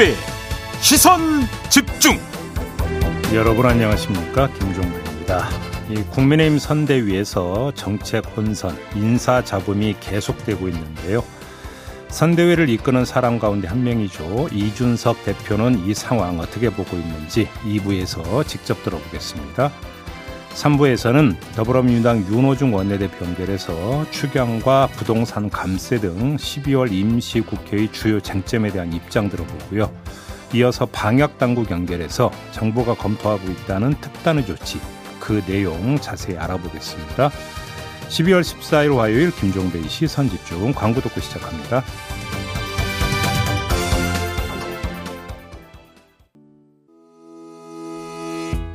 김종배 시선 집중 여러분 안녕하십니까 김종배입니다. 이 국민의힘 선대위에서 정책 혼선, 인사 잡음이 계속되고 있는데요. 선대위를 이끄는 사람 가운데 한 명이죠. 이준석 대표는 이 상황 어떻게 보고 있는지 2부에서 직접 들어보겠습니다. 3부에서는 더불어민주당 윤호중 원내대표 연결해서 추경과 부동산 감세 등 12월 임시국회의 주요 쟁점에 대한 입장 들어보고요. 이어서 방역당국 연결해서 정부가 검토하고 있다는 특단의 조치, 그 내용 자세히 알아보겠습니다. 12월 14일 화요일 김종배의 시선집중 광고 듣고 시작합니다.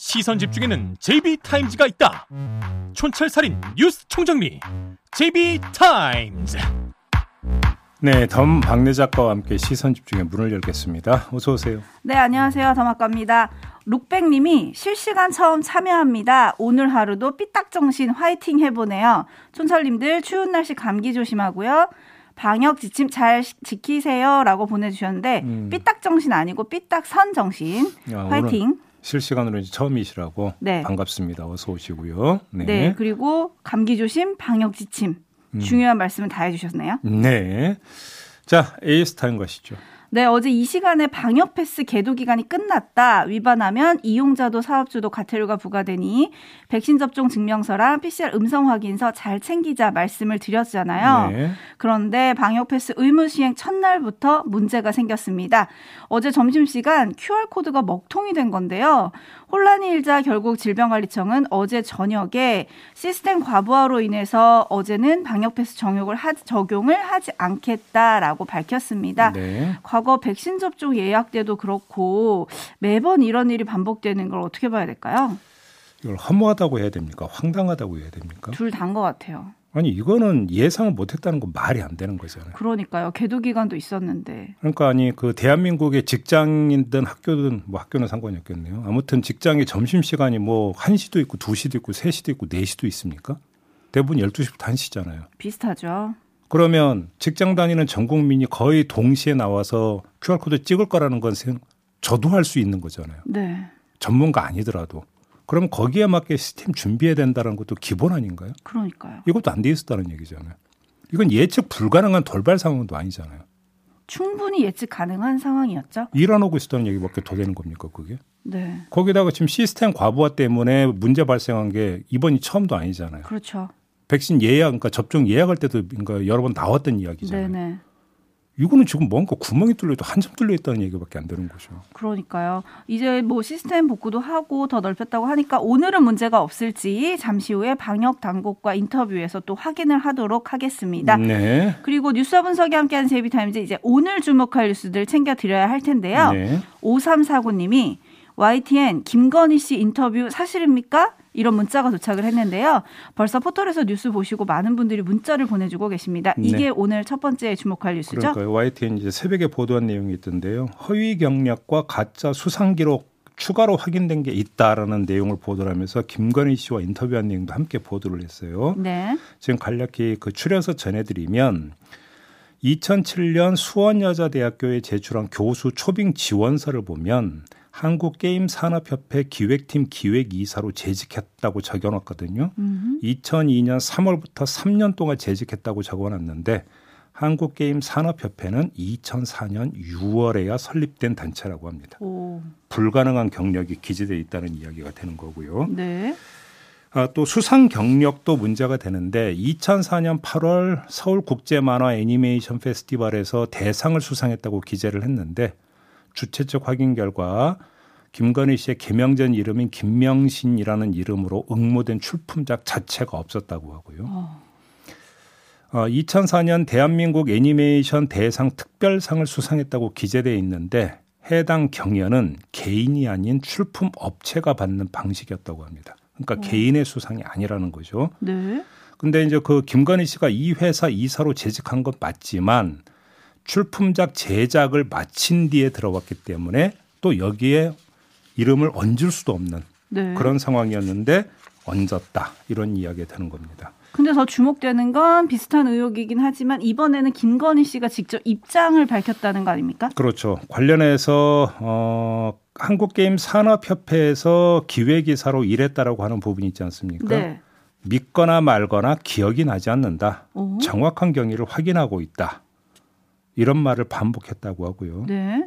시선 집중에는 JB Times가 있다 촌철살인 뉴스 총정리 JB Times 네, 덤 박내 작가와 함께 시선 집중의 문을 열겠습니다. 어서 오세요. 네, 안녕하세요. 덤학과입니다. 룩백님이 실시간 처음 참여합니다. 오늘 하루도 삐딱정신 화이팅 해보네요. 촌철님들 추운 날씨 감기 조심하고요. 방역 지침 잘 지키세요라고 보내주셨는데 음. 삐딱 정신 아니고 삐딱 선 정신 야, 화이팅. 실시간으로 이제 처음이시라고 네. 반갑습니다. 어서 오시고요. 네. 네. 그리고 감기 조심, 방역 지침 음. 중요한 말씀을 다 해주셨네요. 네. 자, A/S 타임 가시죠. 네, 어제 이 시간에 방역 패스 계도 기간이 끝났다. 위반하면 이용자도 사업주도 과태료가 부과되니 백신 접종 증명서랑 PCR 음성 확인서 잘 챙기자 말씀을 드렸잖아요. 네. 그런데 방역 패스 의무 시행 첫날부터 문제가 생겼습니다. 어제 점심시간 QR코드가 먹통이 된 건데요. 혼란이 일자 결국 질병관리청은 어제 저녁에 시스템 과부하로 인해서 어제는 방역 패스 적용을, 하, 적용을 하지 않겠다라고 밝혔습니다. 네. 과거 백신 접종 예약 때도 그렇고 매번 이런 일이 반복되는 걸 어떻게 봐야 될까요? 이걸 허무하다고 해야 됩니까? 황당하다고 해야 됩니까? 둘 다인 것 같아요. 아니 이거는 예상을 못했다는 건 말이 안 되는 거잖아요. 그러니까요. 계도 기간도 있었는데. 그러니까 아니 그 대한민국의 직장이든 학교든 뭐 학교는 상관이 없겠네요. 아무튼 직장의 점심 시간이 뭐 1시도 있고 2시도 있고 3시도 있고 4시도 있습니까? 대부분 12시부터 1시잖아요. 비슷하죠. 그러면 직장 다니는 전 국민이 거의 동시에 나와서 QR코드 찍을 거라는 건 저도 할 수 있는 거잖아요. 네. 전문가 아니더라도. 그럼 거기에 맞게 시스템 준비해야 된다는 것도 기본 아닌가요? 그러니까요. 이것도 안 돼 있었다는 얘기잖아요. 이건 예측 불가능한 돌발 상황도 아니잖아요. 충분히 예측 가능한 상황이었죠. 일어나고 있었다는 얘기밖에 더 되는 겁니까, 그게? 네. 거기다가 지금 시스템 과부하 때문에 문제 발생한 게 이번이 처음도 아니잖아요. 그렇죠. 백신 예약, 그러니까 접종 예약할 때도 그러니까 여러 번 나왔던 이야기잖아요. 네네. 이거는 지금 뭔가 구멍이 뚫려도 한점 뚫려 있다는 얘기밖에 안 되는 거죠. 그러니까요. 이제 뭐 시스템 복구도 하고 더 넓혔다고 하니까 오늘은 문제가 없을지 잠시 후에 방역 당국과 인터뷰에서 또 확인을 하도록 하겠습니다. 네. 그리고 뉴스 분석이 함께하는 제비타임즈 이제 오늘 주목할 뉴스들 챙겨 드려야 할 텐데요. 네. 5349님이 YTN 김건희 씨 인터뷰 사실입니까? 이런 문자가 도착을 했는데요. 벌써 포털에서 뉴스 보시고 많은 분들이 문자를 보내주고 계십니다. 이게 네. 오늘 첫 번째 주목할 뉴스죠. 그러니까요. YTN 이제 새벽에 보도한 내용이 있던데요. 허위 경력과 가짜 수상 기록 추가로 확인된 게 있다라는 내용을 보도를 하면서 김건희 씨와 인터뷰한 내용도 함께 보도를 했어요. 네. 지금 간략히 그 추려서 전해드리면 2007년 수원여자대학교에 제출한 교수 초빙 지원서를 보면 한국게임산업협회 기획팀 기획이사로 재직했다고 적어놨거든요. 음. 2002년 3월부터 3년 동안 재직했다고 적어놨는데 한국게임산업협회는 2004년 6월에야 설립된 단체라고 합니다. 오. 불가능한 경력이 기재되어 있다는 이야기가 되는 거고요. 네. 아, 또 수상 경력도 문제가 되는데 2004년 8월 서울국제만화 애니메이션 페스티벌에서 대상을 수상했다고 기재를 했는데 주최 측 확인 결과 김건희 씨의 개명전 이름인 김명신이라는 이름으로 응모된 출품작 자체가 없었다고 하고요. 어. 어, 2004년 대한민국 애니메이션 대상 특별상을 수상했다고 기재돼 있는데 해당 경연은 개인이 아닌 출품 업체가 받는 방식이었다고 합니다. 그러니까 어. 개인의 수상이 아니라는 거죠. 네. 근데 이제 그 김건희 씨가 이 회사 이사로 재직한 것 맞지만 출품작 제작을 마친 뒤에 들어왔기 때문에 또 여기에 이름을 얹을 수도 없는 네. 그런 상황이었는데 얹었다 이런 이야기가 되는 겁니다. 근데 더 주목되는 건 비슷한 의혹이긴 하지만 이번에는 김건희 씨가 직접 입장을 밝혔다는 거 아닙니까? 그렇죠. 관련해서 어 한국게임 산업협회에서 기획이사로 일했다라고 하는 부분이 있지 않습니까? 네. 믿거나 말거나 기억이 나지 않는다. 오. 정확한 경위를 확인하고 있다. 이런 말을 반복했다고 하고요. 네.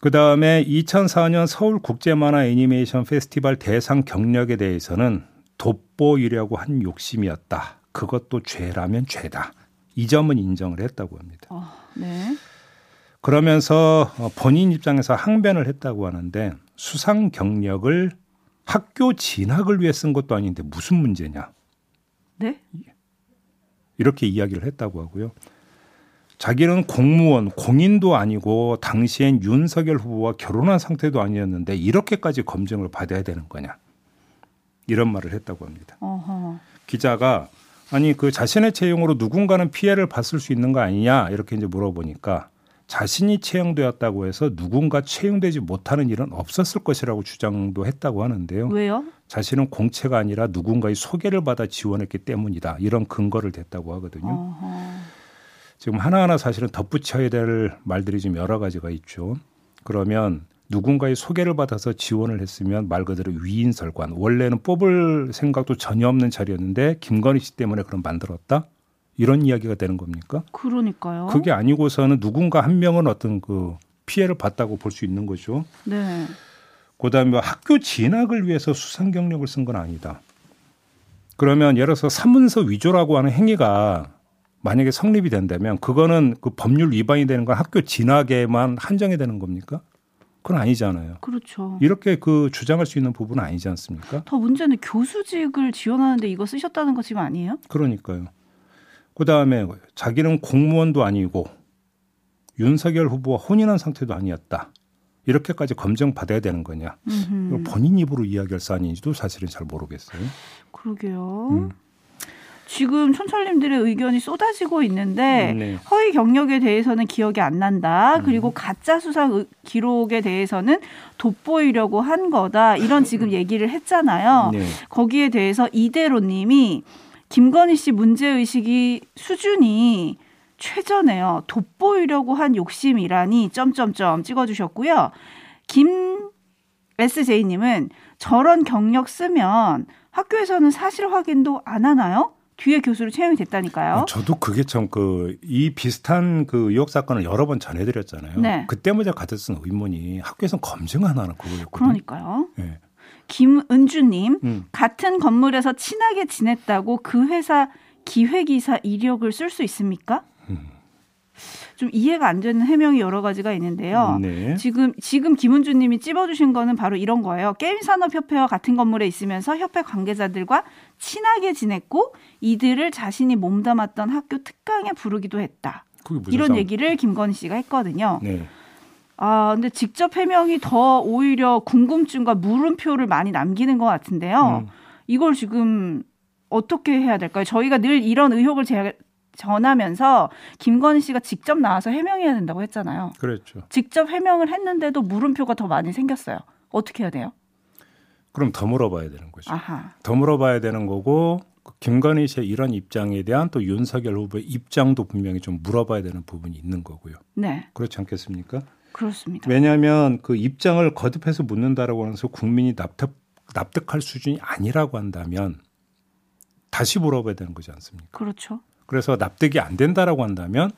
그 다음에 2004년 서울 국제만화 애니메이션 페스티벌 대상 경력에 대해서는 돋보이려고 한 욕심이었다. 그것도 죄라면 죄다. 이 점은 인정을 했다고 합니다. 어, 네. 그러면서 본인 입장에서 항변을 했다고 하는데 수상 경력을 학교 진학을 위해 쓴 것도 아닌데 무슨 문제냐. 네? 이렇게 이야기를 했다고 하고요. 자기는 공무원, 공인도 아니고 당시엔 윤석열 후보와 결혼한 상태도 아니었는데 이렇게까지 검증을 받아야 되는 거냐. 이런 말을 했다고 합니다. 어허. 기자가 아니 그 자신의 채용으로 누군가는 피해를 봤을 수 있는 거 아니냐 이렇게 이제 물어보니까 자신이 채용되었다고 해서 누군가 채용되지 못하는 일은 없었을 것이라고 주장도 했다고 하는데요. 왜요? 자신은 공채가 아니라 누군가의 소개를 받아 지원했기 때문이다. 이런 근거를 댔다고 하거든요. 어허. 지금 하나하나 사실은 덧붙여야 될 말들이 좀 여러 가지가 있죠. 그러면 누군가의 소개를 받아서 지원을 했으면 말 그대로 위인설관 원래는 뽑을 생각도 전혀 없는 자리였는데 김건희 씨 때문에 그럼 만들었다 이런 이야기가 되는 겁니까? 그러니까요. 그게 아니고서는 누군가 한 명은 어떤 그 피해를 봤다고 볼 수 있는 거죠. 네. 그다음에 뭐 학교 진학을 위해서 수상 경력을 쓴 건 아니다. 그러면 예를 들어서 사문서 위조라고 하는 행위가 만약에 성립이 된다면 그거는 그 법률 위반이 되는 건 학교 진학에만 한정이 되는 겁니까? 그건 아니잖아요. 그렇죠. 이렇게 그 주장할 수 있는 부분은 아니지 않습니까? 더 문제는 교수직을 지원하는데 이거 쓰셨다는 거 지금 아니에요? 그러니까요. 그 다음에 자기는 공무원도 아니고 윤석열 후보와 혼인한 상태도 아니었다. 이렇게까지 검증 받아야 되는 거냐? 본인 입으로 이야기할 사안인지도 사실은 잘 모르겠어요. 그러게요. 음. 지금 촌철님들의 의견이 쏟아지고 있는데 네. 허위 경력에 대해서는 기억이 안 난다. 음. 그리고 가짜 수상 기록에 대해서는 돋보이려고 한 거다. 이런 지금 얘기를 했잖아요. 네. 거기에 대해서 이대로님이 김건희 씨 문제 의식이 수준이 최저네요. 돋보이려고 한 욕심이라니 점점점 찍어주셨고요. 김 SJ님은 저런 경력 쓰면 학교에서는 사실 확인도 안 하나요? 뒤에 교수로 채용이 됐다니까요. 아, 저도 그게 참 그 이 비슷한 그 의혹 사건을 여러 번 전해드렸잖아요. 네. 그때마다 가졌던 의문이 학교에서 검증 안 하는 그거였거든요. 그러니까요. 네. 김은주님 음. 같은 건물에서 친하게 지냈다고 그 회사 기획이사 이력을 쓸 수 있습니까? 음. 좀 이해가 안 되는 해명이 여러 가지가 있는데요. 네. 지금 지금 김은주님이 찝어주신 거는 바로 이런 거예요. 게임 산업 협회와 같은 건물에 있으면서 협회 관계자들과 친하게 지냈고 이들을 자신이 몸담았던 학교 특강에 부르기도 했다. 이런 상... 얘기를 김건희 씨가 했거든요. 네. 아, 근데 직접 해명이 더 오히려 궁금증과 물음표를 많이 남기는 것 같은데요. 음. 이걸 지금 어떻게 해야 될까요? 저희가 늘 이런 의혹을 제, 전하면서 김건희 씨가 직접 나와서 해명해야 된다고 했잖아요. 그렇죠. 직접 해명을 했는데도 물음표가 더 많이 생겼어요. 어떻게 해야 돼요? 그럼 더 물어봐야 되는 거죠. 아하. 더 물어봐야 되는 거고 김건희 씨의 이런 입장에 대한 또 윤석열 후보의 입장도 분명히 좀 물어봐야 되는 부분이 있는 거고요. 네. 그렇지 않겠습니까? 그렇습니다. 왜냐하면 그 입장을 거듭해서 묻는다라고 해서 국민이 납득 납득할 수준이 아니라고 한다면 다시 물어봐야 되는 거지 않습니까? 그렇죠. 그래서 납득이 안 된다라고 한다면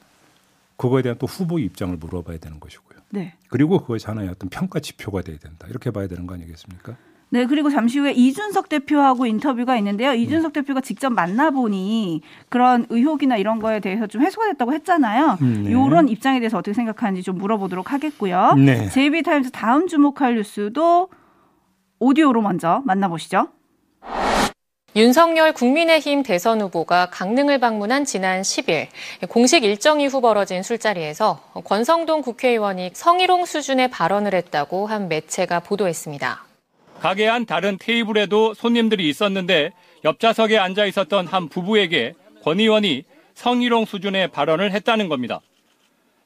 그거에 대한 또 후보 입장을 물어봐야 되는 것이고요. 네. 그리고 그것이 하나의 어떤 평가 지표가 돼야 된다. 이렇게 봐야 되는 거 아니겠습니까? 네, 그리고 잠시 후에 이준석 대표하고 인터뷰가 있는데요. 이준석 음. 대표가 직접 만나보니 그런 의혹이나 이런 거에 대해서 좀 해소가 됐다고 했잖아요. 음, 네. 이런 입장에 대해서 어떻게 생각하는지 좀 물어보도록 하겠고요. 네. JB타임즈 다음 주목할 뉴스도 오디오로 먼저 만나보시죠. 윤석열 국민의힘 대선 후보가 강릉을 방문한 지난 10일 공식 일정 이후 벌어진 술자리에서 권성동 국회의원이 성희롱 수준의 발언을 했다고 한 매체가 보도했습니다. 가게 안 다른 테이블에도 손님들이 있었는데 옆좌석에 앉아 있었던 한 부부에게 권 의원이 성희롱 수준의 발언을 했다는 겁니다.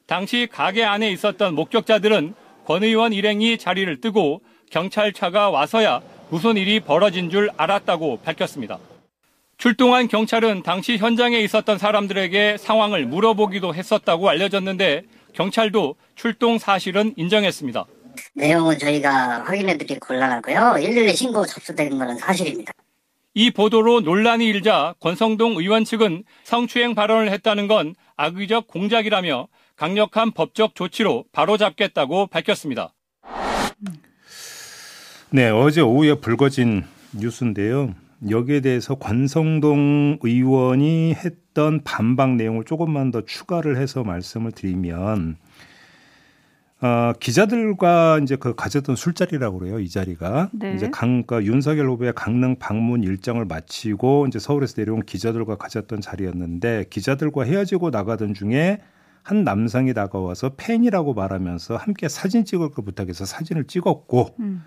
당시 가게 안에 있었던 목격자들은 권 의원 일행이 자리를 뜨고 경찰차가 와서야 무슨 일이 벌어진 줄 알았다고 밝혔습니다. 출동한 경찰은 당시 현장에 있었던 사람들에게 상황을 물어보기도 했었다고 알려졌는데 경찰도 출동 사실은 인정했습니다. 내용은 저희가 확인해드리기 곤란하고요. 112 신고 접수된 것은 사실입니다. 이 보도로 논란이 일자 권성동 의원 측은 성추행 발언을 했다는 건 악의적 공작이라며 강력한 법적 조치로 바로잡겠다고 밝혔습니다. 네, 어제 오후에 불거진 뉴스인데요. 여기에 대해서 권성동 의원이 했던 반박 내용을 조금만 더 추가를 해서 말씀을 드리면 어, 기자들과 이제 그 가졌던 술자리라고 그래요. 이 자리가 네. 이제 강 그러니까 윤석열 후보의 강릉 방문 일정을 마치고 이제 서울에서 내려온 기자들과 가졌던 자리였는데 기자들과 헤어지고 나가던 중에 한 남성이 다가와서 팬이라고 말하면서 함께 사진 찍을 걸 부탁해서 사진을 찍었고 음.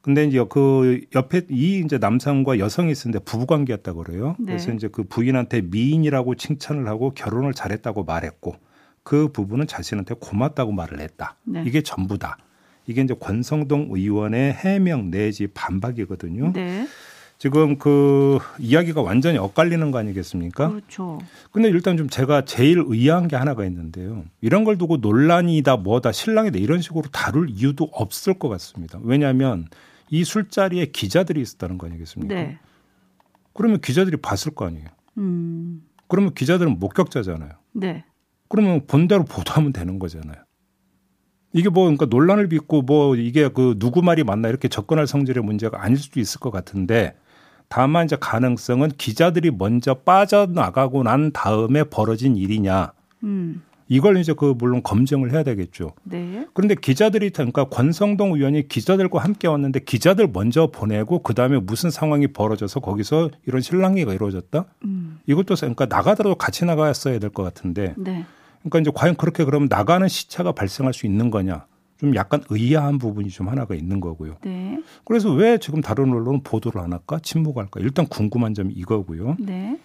근데 이제 그 옆에 이 이제 남성과 여성이 있었는데 부부 관계였다고 그래요. 네. 그래서 이제 그 부인한테 미인이라고 칭찬을 하고 결혼을 잘했다고 말했고 그 부부는 자신한테 고맙다고 말을 했다. 네. 이게 전부다. 이게 이제 권성동 의원의 해명 내지 반박이거든요. 네. 지금 그 이야기가 완전히 엇갈리는 거 아니겠습니까? 그렇죠. 근데 일단 좀 제가 제일 의아한 게 하나가 있는데요. 이런 걸 두고 논란이다 뭐다 신랑이다 이런 식으로 다룰 이유도 없을 것 같습니다. 왜냐하면 이 술자리에 기자들이 있었다는 거 아니겠습니까? 네. 그러면 기자들이 봤을 거 아니에요. 음. 그러면 기자들은 목격자잖아요. 네. 그러면 본대로 보도하면 되는 거잖아요. 이게 뭐 그러니까 논란을 빚고 뭐 이게 그 누구 말이 맞나 이렇게 접근할 성질의 문제가 아닐 수도 있을 것 같은데 다만 이제 가능성은 기자들이 먼저 빠져나가고 난 다음에 벌어진 일이냐 음. 이걸 이제 그 물론 검증을 해야 되겠죠. 네. 그런데 기자들이 그러니까 권성동 의원이 기자들과 함께 왔는데 기자들 먼저 보내고 그 다음에 무슨 상황이 벌어져서 거기서 이런 실랑이가 이루어졌다. 음. 이것도 그러니까 나가더라도 같이 나갔어야 될 것 같은데 네. 그러니까 이제 과연 그렇게 그러면 나가는 시차가 발생할 수 있는 거냐? 좀 약간 의아한 부분이 좀 하나가 있는 거고요. 네. 그래서 왜 지금 다른 언론은 보도를 안 할까? 침묵할까? 일단 궁금한 점이 이거고요. 네.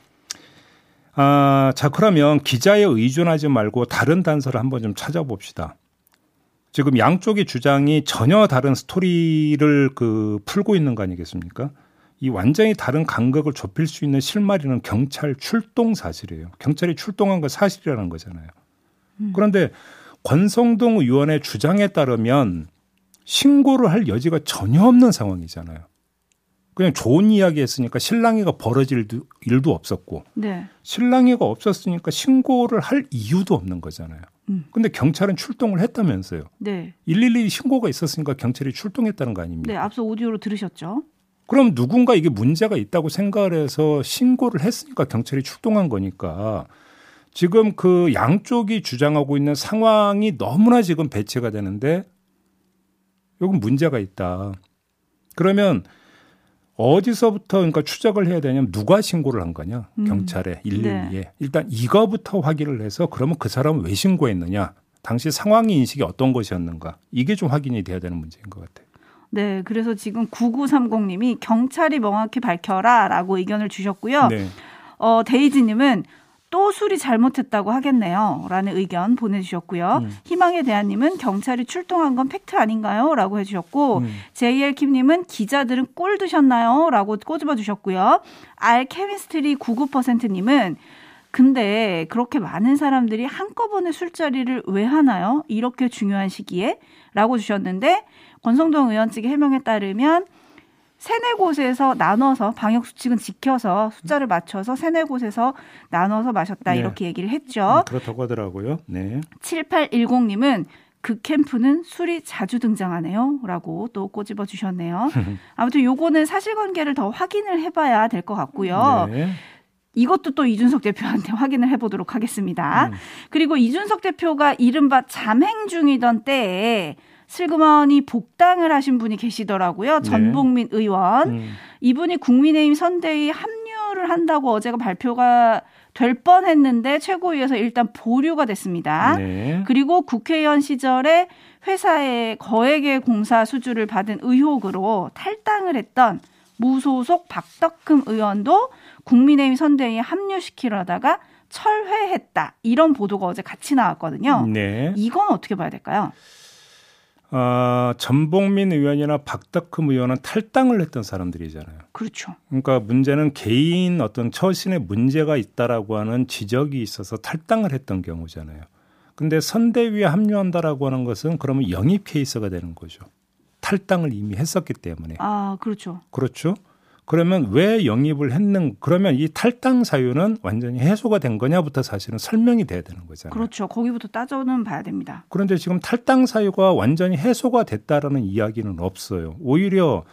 아, 자, 그러면 기자에 의존하지 말고 다른 단서를 한번 좀 찾아봅시다. 지금 양쪽의 주장이 전혀 다른 스토리를 그 풀고 있는 거 아니겠습니까? 이 완전히 다른 간극을 좁힐 수 있는 실마리는 경찰 출동 사실이에요. 경찰이 출동한 건 사실이라는 거잖아요. 그런데 권성동 의원의 주장에 따르면 신고를 할 여지가 전혀 없는 상황이잖아요. 그냥 좋은 이야기 했으니까 신랑이가 벌어질 일도, 일도 없었고 네. 신랑이가 없었으니까 신고를 할 이유도 없는 거잖아요. 음. 근데 경찰은 출동을 했다면서요. 네. 112 신고가 있었으니까 경찰이 출동했다는 거 아닙니까? 네. 앞서 오디오로 들으셨죠? 그럼 누군가 이게 문제가 있다고 생각을 해서 신고를 했으니까 경찰이 출동한 거니까 지금 그 양쪽이 주장하고 있는 상황이 너무나 지금 배치가 되는데 여기 문제가 있다. 그러면 어디서부터 그러니까 추적을 해야 되냐면 누가 신고를 한 거냐 음. 경찰에 112에 네. 일단 이거부터 확인을 해서 그러면 그 사람은 왜 신고했느냐 당시 상황 인식이 어떤 것이었는가 이게 좀 확인이 돼야 되는 문제인 것 같아요. 네. 그래서 지금 9930님이 경찰이 명확히 밝혀라 라고 의견을 주셨고요. 네. 어, 데이지님은 또 술이 잘못했다고 하겠네요. 라는 의견 보내주셨고요. 음. 희망의 대한님은 경찰이 출동한 건 팩트 아닌가요? 라고 해주셨고, 음. JL킴님은 기자들은 꼴 드셨나요? 라고 꼬집어 주셨고요. 알케미스트리 99%님은 근데 그렇게 많은 사람들이 한꺼번에 술자리를 왜 하나요? 이렇게 중요한 시기에? 라고 주셨는데, 권성동 의원 측의 해명에 따르면 세네 곳에서 나눠서 방역 수칙은 지켜서 숫자를 맞춰서 세네 곳에서 나눠서 마셨다 네. 이렇게 얘기를 했죠. 그렇다고 하더라고요. 네. 7810님은 그 캠프는 술이 자주 등장하네요. 라고 또 꼬집어 주셨네요. 아무튼 요거는 사실관계를 더 확인을 해봐야 될 것 같고요. 네. 이것도 또 이준석 대표한테 확인을 해보도록 하겠습니다. 음. 그리고 이준석 대표가 이른바 잠행 중이던 때에 슬그머니 복당을 하신 분이 계시더라고요. 네. 전복민 의원. 음. 이분이 국민의힘 선대위 합류를 합류를 한다고 어제가 발표가 될 뻔했는데 최고위에서 일단 보류가 됐습니다. 네. 그리고 국회의원 시절에 회사의 거액의 공사 수주를 받은 의혹으로 탈당을 했던 무소속 박덕흠 의원도 국민의힘 선대위에 합류시키려다가 철회했다. 이런 보도가 어제 같이 나왔거든요. 네. 이건 어떻게 봐야 될까요? 어, 전봉민 의원이나 박덕흠 의원은 탈당을 했던 사람들이잖아요. 그렇죠. 그러니까 문제는 개인 어떤 처신에 문제가 있다라고 하는 지적이 있어서 탈당을 했던 경우잖아요. 근데 선대위에 합류한다라고 하는 것은 그러면 영입 케이스가 되는 거죠. 탈당을 이미 했었기 때문에. 아, 그렇죠. 그렇죠. 그러면 왜 영입을 했는 그러면 이 탈당 사유는 완전히 해소가 된 거냐부터 사실은 설명이 돼야 되는 거잖아요. 그렇죠. 거기부터 따져는 봐야 됩니다. 그런데 지금 탈당 사유가 완전히 해소가 됐다라는 이야기는 없어요. 오히려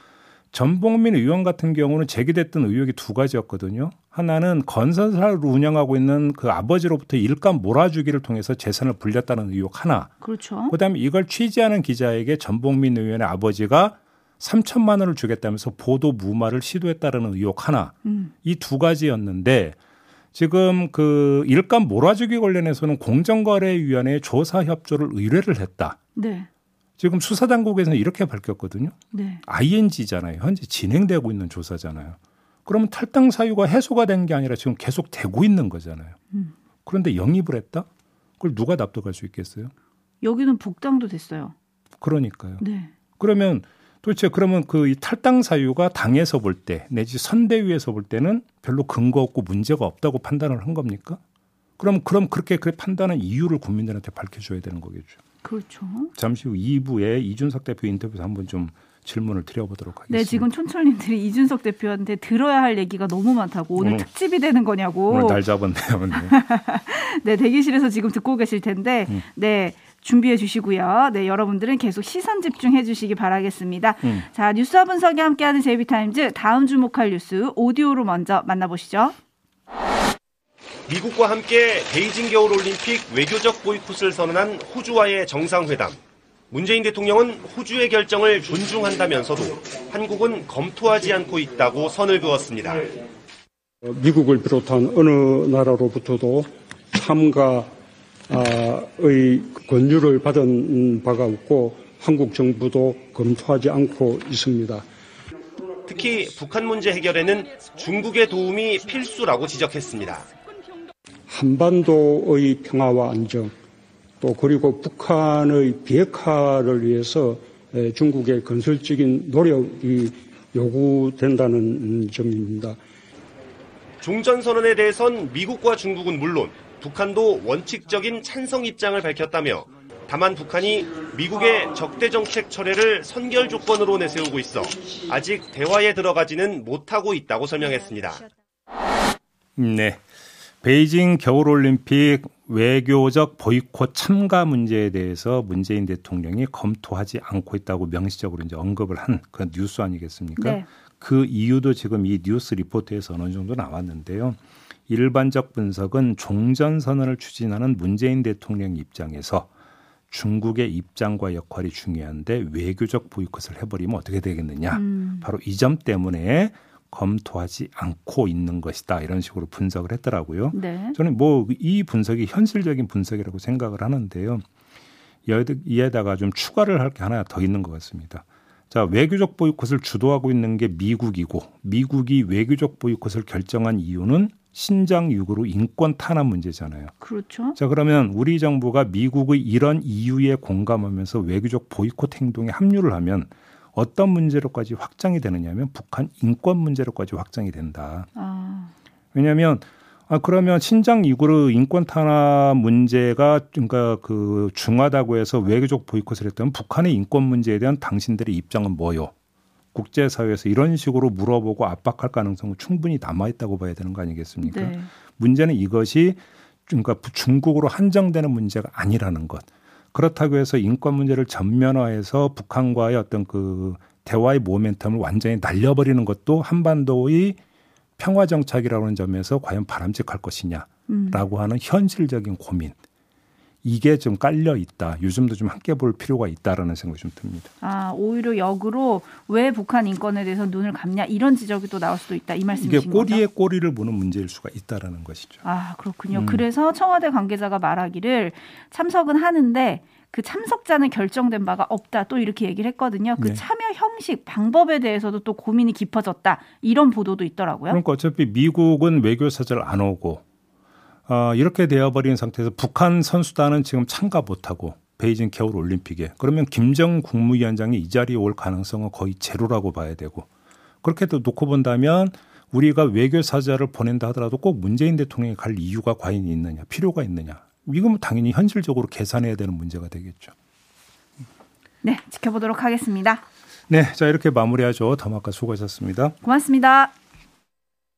전봉민 의원 같은 경우는 제기됐던 의혹이 두 가지였거든요. 하나는 건설사를 운영하고 있는 그 아버지로부터 일감 몰아주기를 통해서 재산을 불렸다는 의혹 하나. 그렇죠. 그다음에 이걸 취재하는 기자에게 전봉민 의원의 아버지가 3천만 원을 주겠다면서 보도 무마를 시도했다라는 의혹 하나. 음. 이두 가지였는데 지금 그 일감 몰아주기 관련해서는 공정거래위원회에 조사 협조를 의뢰를 했다. 네. 지금 수사 당국에서는 이렇게 밝혔거든요. 네. ING잖아요. 현재 진행되고 있는 조사잖아요. 그러면 탈당 사유가 해소가 된 게 아니라 지금 계속 되고 있는 거잖아요. 음. 그런데 영입을 했다? 그걸 누가 납득할 수 있겠어요? 여기는 복당도 됐어요. 그러니까요. 네. 그러면 도대체 그러면 그이 탈당 사유가 당에서 볼 때 내지 선대위에서 볼 때는 별로 근거 없고 문제가 없다고 판단을 한 겁니까? 그럼 그럼 그렇게 그 판단한 이유를 국민들한테 밝혀줘야 되는 거겠죠. 그렇죠. 잠시 후 2부에 이준석 대표 인터뷰에서 한번 좀 질문을 드려보도록 하겠습니다. 네, 지금 촌철님들이 이준석 대표한테 들어야 할 얘기가 너무 많다고 오늘 오늘- 특집이 되는 거냐고. 오늘 날 잡았네요. 네. 네, 대기실에서 지금 듣고 계실 텐데, 음. 네. 준비해 주시고요. 네, 여러분들은 계속 시선 집중해 주시기 바라겠습니다. 음. 자, 뉴스와 분석이 함께하는 제이비타임즈 다음 주목할 뉴스 오디오로 먼저 만나보시죠. 미국과 함께 베이징 겨울 올림픽 외교적 보이콧을 선언한 호주와의 정상회담. 문재인 대통령은 호주의 결정을 존중한다면서도 한국은 검토하지 않고 있다고 선을 그었습니다. 미국을 비롯한 어느 나라로부터도 참가 의 권유를 받은 바가 없고 한국 정부도 검토하지 않고 있습니다. 특히 북한 문제 해결에는 중국의 도움이 필수라고 지적했습니다. 한반도의 평화와 안정 또 그리고 북한의 비핵화를 위해서 에, 중국의 건설적인 노력이 요구된다는 점입니다. 종전선언에 대해선 미국과 중국은 물론 북한도 원칙적인 찬성 입장을 밝혔다며 다만 북한이 미국의 적대 정책 철회를 선결 조건으로 내세우고 있어 아직 대화에 들어가지는 못하고 있다고 설명했습니다. 네. 베이징 겨울올림픽 외교적 보이콧 참가 문제에 대해서 문재인 대통령이 검토하지 않고 있다고 명시적으로 이제 언급을 한그 뉴스 아니겠습니까? 네. 그 이유도 지금 이 뉴스 리포트에서 어느 정도 나왔는데요. 일반적 분석은 종전 선언을 추진하는 문재인 대통령 입장에서 중국의 입장과 역할이 중요한데 외교적 보이콧을 해버리면 어떻게 되겠느냐. 음. 바로 이 점 때문에 검토하지 않고 있는 것이다 이런 식으로 분석을 했더라고요. 네. 저는 뭐 이 분석이 현실적인 분석이라고 생각을 하는데요. 이에다가 좀 추가를 할 게 하나 더 있는 것 같습니다. 자, 외교적 보이콧을 주도하고 있는 게 미국이고 미국이 외교적 보이콧을 결정한 이유는 신장 유구로 인권 탄압 문제잖아요. 그렇죠. 자, 그러면 우리 정부가 미국의 이런 이유에 공감하면서 외교적 보이콧 행동에 합류를 하면 어떤 문제로까지 확장이 되느냐면 북한 인권 문제로까지 확장이 된다. 아, 왜냐하면 아 그러면 신장 이구르 인권 탄압 문제가 그러니까 그 중하다고 해서 외교적 보이콧을 했다면 북한의 인권 문제에 대한 당신들의 입장은 뭐요? 국제사회에서 이런 식으로 물어보고 압박할 가능성은 충분히 남아 있다고 봐야 되는 거 아니겠습니까? 네. 문제는 이것이 그러니까 중국으로 한정되는 문제가 아니라는 것. 그렇다고 해서 인권 문제를 전면화해서 북한과의 어떤 그 대화의 모멘텀을 완전히 날려버리는 것도 한반도의 평화 정착이라는 점에서 과연 바람직할 것이냐라고 음. 하는 현실적인 고민. 이게 좀 깔려 있다. 요즘도 좀 함께 볼 필요가 있다라는 생각이 좀 듭니다. 아 오히려 역으로 왜 북한 인권에 대해서 눈을 감냐 이런 지적이 또 나올 수도 있다 이 이게 말씀이신 꼬리에 거죠? 꼬리를 무는 문제일 수가 있다라는 것이죠. 아 그렇군요. 음. 그래서 청와대 관계자가 말하기를 참석은 하는데 그 참석자는 결정된 바가 없다 또 이렇게 얘기를 했거든요. 그 네. 참여 형식 방법에 대해서도 또 고민이 깊어졌다 이런 보도도 있더라고요. 그러니까 어차피 미국은 외교사절 안 오고 어, 이렇게 되어버린 상태에서 북한 선수단은 지금 참가 못하고 베이징 겨울 올림픽에 그러면 김정 국무위원장이 이 자리에 올 가능성은 거의 제로라고 봐야 되고 그렇게 또 놓고 본다면 우리가 외교사절을 보낸다 하더라도 꼭 문재인 대통령이 갈 이유가 과연 있느냐 필요가 있느냐 이건 당연히 현실적으로 계산해야 되는 문제가 되겠죠. 네 지켜보도록 하겠습니다. 네, 자 이렇게 마무리하죠. 더마카 수고하셨습니다. 고맙습니다.